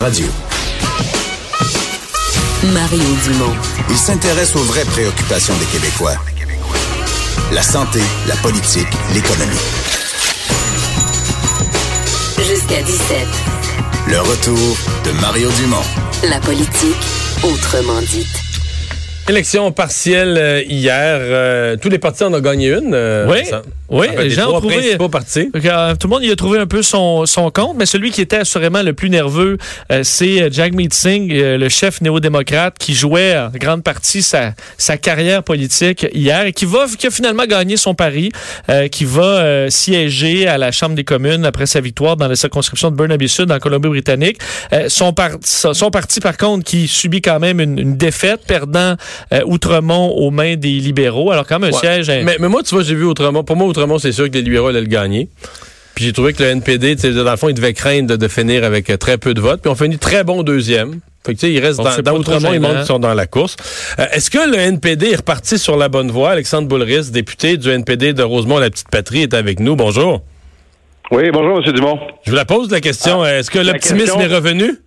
Radio. Mario Dumont. Il s'intéresse aux vraies préoccupations des Québécois. La santé, la politique, l'économie. Jusqu'à 17. Le retour de Mario Dumont. La politique, autrement dite. Élection partielle euh, hier. Euh, tous les partis en ont gagné une. euh, Oui, oui, En fait, les gens ont trouvé- partis. Euh, tout le monde y a trouvé un peu son, son compte, mais celui qui était assurément le plus nerveux, euh, c'est euh, Jagmeet Singh, euh, le chef néo-démocrate, qui jouait en grande partie sa, sa carrière politique hier et qui va qui a finalement gagné son pari, euh, qui va euh, siéger à la Chambre des communes après sa victoire dans la circonscription de Burnaby Sud en Colombie-Britannique. Euh, son, par- son son parti, par contre, qui subit quand même une, une défaite, perdant euh, Outremont aux mains des libéraux. Alors quand même un Ouais. siège... Mais, mais moi, tu vois, j'ai vu Outremont. Pour moi, Outremont, c'est sûr que les libéraux allaient le gagner. Puis j'ai trouvé que le NPD, dans le fond, il devait craindre de, de finir avec euh, très peu de votes. Puis on finit très bon deuxième. Fait que, tu sais, il reste Bon, dans, dans ils gênant. montrent qu'ils sont dans la course. Euh, Est-ce que le NPD est reparti sur la bonne voie? Alexandre Boulris, député du NPD de Rosemont, la petite patrie, est avec nous. Bonjour. Oui, bonjour, M. Dumont. Je vous la pose la question. Ah, Est-ce que l'optimisme question- est revenu?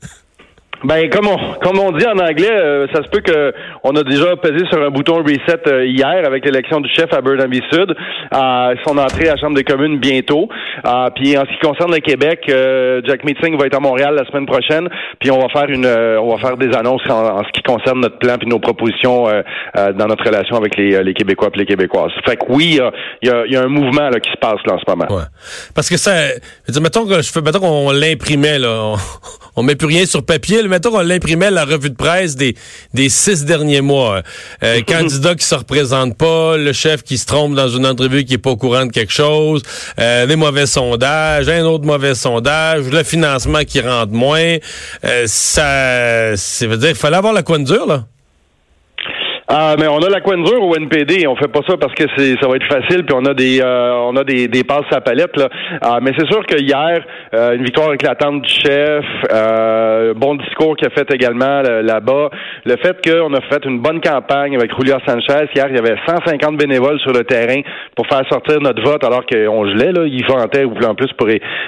Ben, comme on, comme on dit en anglais, euh, ça se peut que on a déjà pesé sur un bouton reset euh, hier avec l'élection du chef à Burnaby Sud. Euh, son entrée à la Chambre des communes bientôt. Euh, puis en ce qui concerne le Québec, euh, Jack Meeting va être à Montréal la semaine prochaine. Puis on va faire une, euh, on va faire des annonces en, ce qui concerne notre plan puis nos propositions dans notre relation avec les, les Québécois et les Québécoises. Fait que oui, il y a- y, a, un mouvement là, qui se passe là en ce moment. Ouais. Parce que ça, je veux dire, mettons que je mettons qu'on l'imprimait, là. On, on met plus rien sur papier, là. Mettons qu'on l'imprimait la revue de presse des, des six derniers mois. Euh, candidat qui se représente pas, le chef qui se trompe dans une entrevue qui est pas au courant de quelque chose, euh, des mauvais sondages, un autre mauvais sondage, le financement qui rentre moins. Euh, ça, ça veut dire, il fallait avoir la coin dure, là. Ah, mais on a la coin dure au NPD. On fait pas ça parce que c'est ça va être facile. Puis on a des euh, on a des, des passes à palette là. Ah, mais c'est sûr que hier euh, une victoire éclatante du chef, euh, bon discours qu'il a fait également là- là-bas. Le fait qu'on a fait une bonne campagne avec Julio Sanchez. Hier, il y avait 150 bénévoles sur le terrain pour faire sortir notre vote alors qu'on gelait là. Il vantait ou en plus pour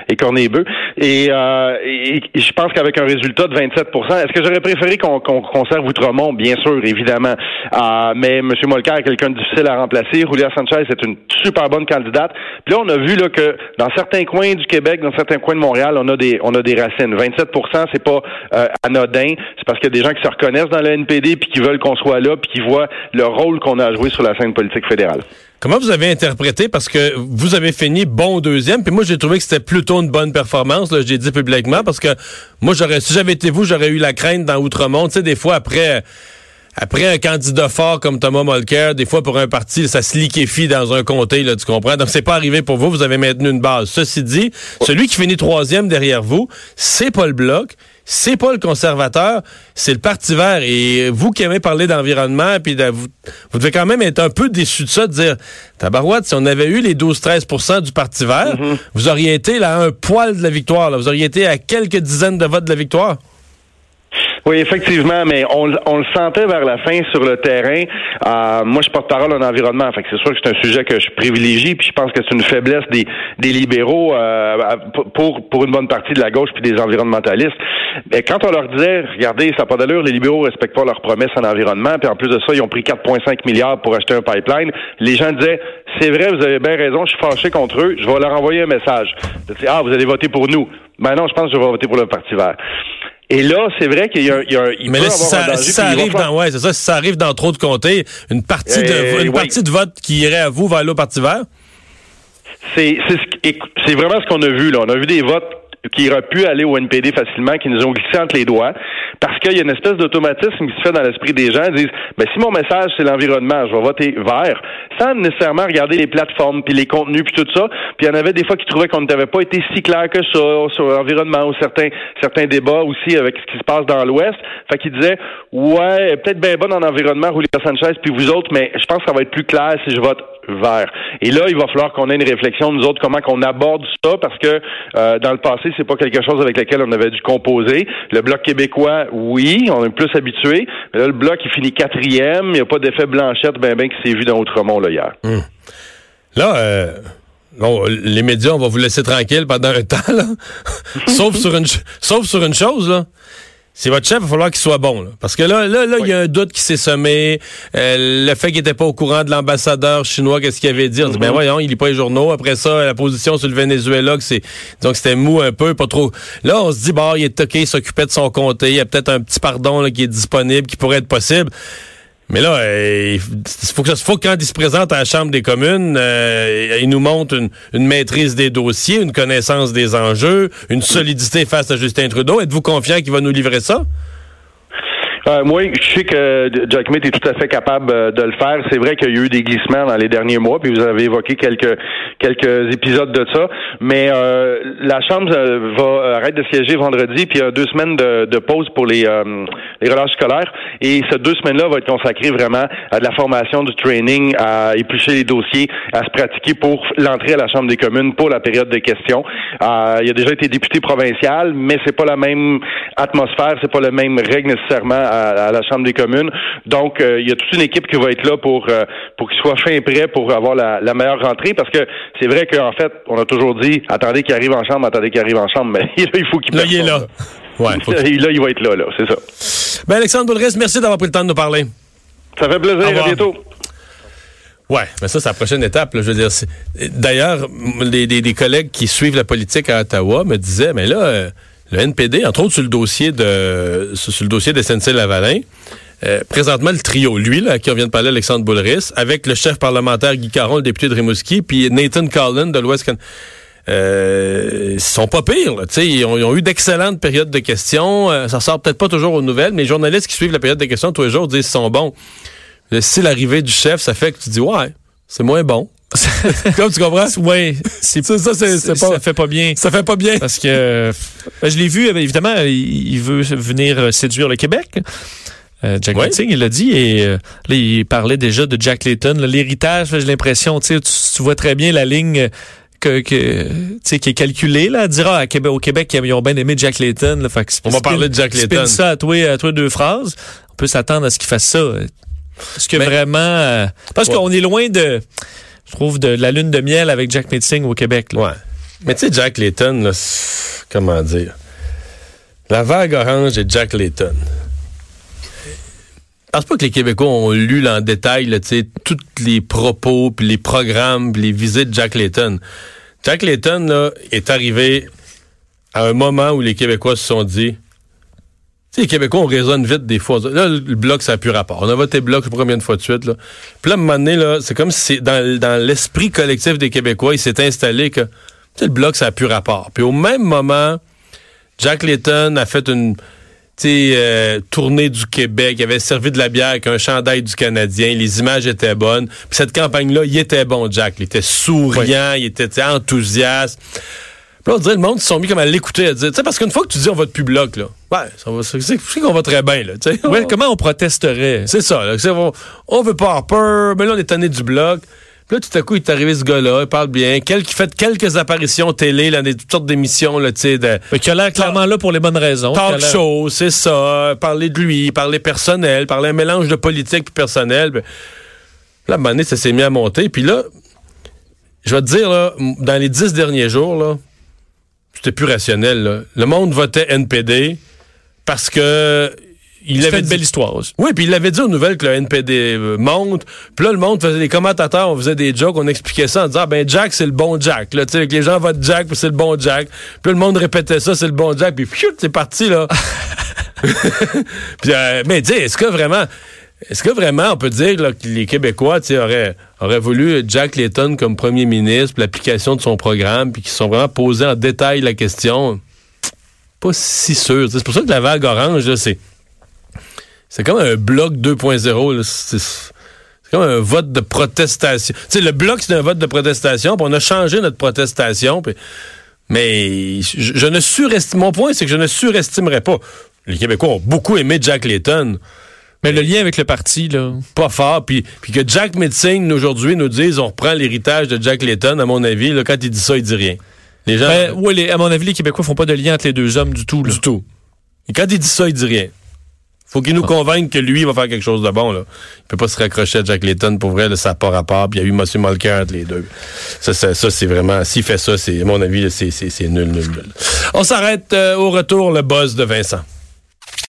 écorner les bœufs. Et, euh, et- et je pense qu'avec un résultat de 27% Est-ce que j'aurais préféré qu'on qu'on conserve Outremont? Bien sûr, évidemment. Euh, mais M. Molker est quelqu'un de difficile à remplacer. Julia Sanchez est une super bonne candidate. Puis là, on a vu là, que dans certains coins du Québec, dans certains coins de Montréal, on a des on a des racines. 27% c'est pas euh, anodin. C'est parce qu'il y a des gens qui se reconnaissent dans le NPD puis qui veulent qu'on soit là puis qui voient le rôle qu'on a à jouer sur la scène politique fédérale. Comment vous avez interprété? Parce que vous avez fini bon deuxième, puis moi j'ai trouvé que c'était plutôt une bonne performance, là, j'ai dit publiquement, parce que moi j'aurais, si j'avais été vous, j'aurais eu la crainte dans Outremont. Tu sais, des fois après, après un candidat fort comme Thomas Mulcair, des fois pour un parti, ça se liquéfie dans un comté, là, tu comprends? Donc c'est pas arrivé pour vous, vous avez maintenu une base. Ceci dit, celui qui finit troisième derrière vous, c'est pas le bloc. C'est pas le conservateur, c'est le Parti vert. Et vous qui aimez parler d'environnement, puis de- vous, vous devez quand même être un peu déçu de ça, de dire, tabarouette, si on avait eu les 12-13% du Parti vert, vous auriez été là, à un poil de la victoire. Là. Vous auriez été à quelques dizaines de votes de la victoire. Oui, effectivement, mais on, on le sentait vers la fin sur le terrain. Euh, moi, je porte parole en environnement, fait que c'est sûr que c'est un sujet que je privilégie, puis je pense que c'est une faiblesse des, des libéraux euh, pour pour une bonne partie de la gauche puis des environnementalistes. Mais quand on leur disait, regardez, ça n'a pas d'allure, les libéraux respectent pas leurs promesses en environnement, puis en plus de ça, ils ont pris 4,5 milliards pour acheter un pipeline. Les gens disaient, c'est vrai, vous avez bien raison, je suis fâché contre eux, je vais leur envoyer un message. Ah, vous allez voter pour nous. Ben non, je pense que je vais voter pour le Parti vert. Et là, c'est vrai qu'il y a, il y a il Mais peut là, si avoir un ça, danger, si ça arrive dans, ouais, c'est ça, si ça arrive dans trop de comtés, une partie de, Euh, une partie de vote qui irait à vous va aller au Parti vert? C'est c'est c'est vraiment ce qu'on a vu là. On a vu des votes qui auraient pu aller au NPD facilement, qui nous ont glissé entre les doigts, parce qu'il y a une espèce d'automatisme qui se fait dans l'esprit des gens. Ils disent, ben si mon message c'est l'environnement, je vais voter vert, sans nécessairement regarder les plateformes puis les contenus puis tout ça. Puis il y en avait des fois qui trouvaient qu'on n'avait pas été si clair que ça sur l'environnement ou certains certains débats aussi avec ce qui se passe dans l'Ouest. Fait qu'ils disaient, ouais, peut-être bien bonne en environnement, Julio Sanchez puis vous autres, mais je pense que ça va être plus clair si je vote Et là, il va falloir qu'on ait une réflexion, nous autres, comment qu'on aborde ça, parce que euh, dans le passé, c'est pas quelque chose avec lequel on avait dû composer. Le Bloc québécois, oui, on est plus habitué, mais là, le Bloc, il finit quatrième, il n'y a pas d'effet blanchette, ben ben, qui s'est vu dans Outremont, là, hier. Là, euh, Bon, les médias, on va vous laisser tranquille pendant un temps, là. sauf, sur une, sauf sur une chose, là. C'est votre chef, il va falloir qu'il soit bon. Là. Parce que là, là, là, il y a un doute qui s'est semé. Euh, le fait qu'il était pas au courant de l'ambassadeur chinois, qu'est-ce qu'il avait dit? On dit, ben voyons, il lit pas les journaux. Après ça, la position sur le Venezuela, c'est donc c'était mou un peu, pas trop. Là, on se dit, bon, il est OK, il s'occupait de son comté. Il y a peut-être un petit pardon là, qui est disponible, qui pourrait être possible. Mais là, euh, il faut que, faut que quand il se présente à la Chambre des communes, euh, il nous montre une maîtrise des dossiers, une connaissance des enjeux, une solidité face à Justin Trudeau. Êtes-vous confiant qu'il va nous livrer ça? Euh, moi, je sais que Jack Smith est tout à fait capable euh, de le faire. C'est vrai qu'il y a eu des glissements dans les derniers mois, puis vous avez évoqué quelques quelques épisodes de ça. Mais euh, la Chambre euh, va arrêter de siéger vendredi, puis il y a deux semaines de, pause pour les, euh, les relâches scolaires. Et ces deux semaines-là vont être consacrées vraiment à de la formation, du training, à éplucher les dossiers, à se pratiquer pour l'entrée à la Chambre des communes pour la période de questions. Euh, il a déjà été député provincial, mais c'est pas la même atmosphère, c'est pas le même règle nécessairement à, à la Chambre des communes. Donc, euh, il y a toute une équipe qui va être là pour euh, pour qu'il soit fin prêt pour avoir la, la meilleure rentrée, parce que c'est vrai qu'en fait, on a toujours dit attendez qu'il arrive en chambre, attendez qu'il arrive en chambre, mais là, il faut qu'il Là, il est là. Ouais, faut là, il va être là, là, c'est ça. Ben, Alexandre Boulris, merci d'avoir pris le temps de nous parler. Ça fait plaisir, à bientôt. Ouais, mais ça, c'est la prochaine étape. là. Je veux dire, d'ailleurs, les collègues qui suivent la politique à Ottawa me disaient, mais là, euh, le NPD, entre autres sur le dossier de sur, le dossier de SNC-Lavalin, euh, présentement le trio, lui, là, à qui on vient de parler, Alexandre Boulris, avec le chef parlementaire Guy Caron, le député de Rimouski, puis Nathan Collin de l'Ouest Can- euh, ils sont pas pires. là. Ils ont, ils ont eu d'excellentes périodes de questions. Euh, ça sort peut-être pas toujours aux nouvelles, mais les journalistes qui suivent la période de questions tous les jours disent qu'ils sont bons. Si l'arrivée du chef, ça fait que tu dis ouais, c'est moins bon. Comme tu comprends? Oui, c'est Ça, ça, c'est- pas- ça fait pas bien. Ça fait pas bien. Parce que ben, je l'ai vu, euh, évidemment, il, veut venir euh, séduire le Québec. Euh, Jack. Meeting, il l'a dit, et euh, là, il parlait déjà de Jack Layton. L'héritage, j'ai l'impression, tu, tu vois très bien la ligne que, que, qui est calculée, là, à dire, ah, à Québec, au Québec, ils ont bien aimé Jack Layton. Là, fait que On va parler de Jack Layton. ça à toi, à toi deux phrases. On peut s'attendre à ce qu'il fasse ça. Est-ce que Mais- vraiment... euh, parce Ouais. qu'on est loin de, je trouve, de la lune de miel avec Jack Meeting au Québec. Ouais. Mais tu sais, Jack Layton, là, comment dire? La vague orange et Jack Layton. Je pense pas que les Québécois ont lu en détail tous les propos, puis les programmes, puis les visites de Jack Layton. Jack Layton est arrivé à un moment où les Québécois se sont dit sais, les Québécois, on raisonne vite des fois. Là, le bloc, ça n'a plus rapport. On a voté bloc, pas combien de fois de suite. Là. Puis là, à un moment donné, là, c'est comme si c'est dans, dans l'esprit collectif des Québécois, il s'est installé que tu sais, le bloc, ça n'a plus rapport. Puis au même moment, Jack Layton a fait une euh, tournée du Québec, il avait servi de la bière avec un chandail du Canadien, les images étaient bonnes. Puis cette campagne-là, il était bon, Jack. Il était souriant, il était enthousiaste. Puis là, on dirait le monde, ils se sont mis comme à l'écouter, à dire, tu sais, parce qu'une fois que tu dis on vote plus bloc, là, ouais, ça va, c'est qu'on va très bien, là, tu sais. Ouais, comment on protesterait? C'est ça, là, on, on veut pas avoir peur, mais là, on est tanné du bloc. Puis là, tout à coup, il est arrivé ce gars-là, il parle bien, quel, qui fait quelques apparitions télé, là, des toutes sortes d'émissions, là, tu sais, de Mais qui a l'air clairement là pour les bonnes raisons. Talk show, c'est ça, parler de lui, parler personnel, parler un mélange de politique puis personnel. Ben, là, à un moment donné, ça s'est mis à monter. Puis là, je vais te dire, là, dans les dix derniers jours, là, c'était plus rationnel. là. Le monde votait NPD parce que il avait une belle histoire. oui, puis il avait dit aux nouvelles que le NPD euh, monte. Puis là, le monde faisait des commentateurs, on faisait des jokes, on expliquait ça en disant, ah, ben Jack, c'est le bon Jack. Là, tu sais, que les gens votent Jack, puis c'est le bon Jack. Puis le monde répétait ça, c'est le bon Jack. Puis c'est parti, là. puis, euh, mais dis, est-ce que vraiment... Est-ce que vraiment on peut dire que les Québécois auraient, voulu Jack Layton comme premier ministre, l'application de son programme, puis qu'ils sont vraiment posés en détail la question? Pas si sûr. C'est pour ça que la vague orange, c'est c'est comme un bloc 2.0. là. C'est comme un vote de protestation. Sais, le bloc, c'est un vote de protestation, puis on a changé notre protestation. mais je, je ne surestime... Mon point, c'est que je ne surestimerais pas. Les Québécois ont beaucoup aimé Jack Layton. Mais le lien avec le parti, là. Pas fort. Puis, puis que Jack Metzing, aujourd'hui, nous dise on reprend l'héritage de Jack Layton, à mon avis, là, quand il dit ça, il dit rien. Les gens... Ben, les- à mon avis, les Québécois font pas de lien entre les deux hommes du tout. Là. du tout. Et quand il dit ça, il dit rien. Faut qu'il nous convainque que lui il va faire quelque chose de bon. Là. Il peut pas se raccrocher à Jack Layton pour vrai, là, ça n'a pas rapport. Puis il y a eu M. Mulcair entre les deux. Ça, ça, ça, c'est vraiment. S'il fait ça, c'est, à mon avis, c'est nul, nul, nul. On s'arrête euh, au retour, le buzz de Vincent.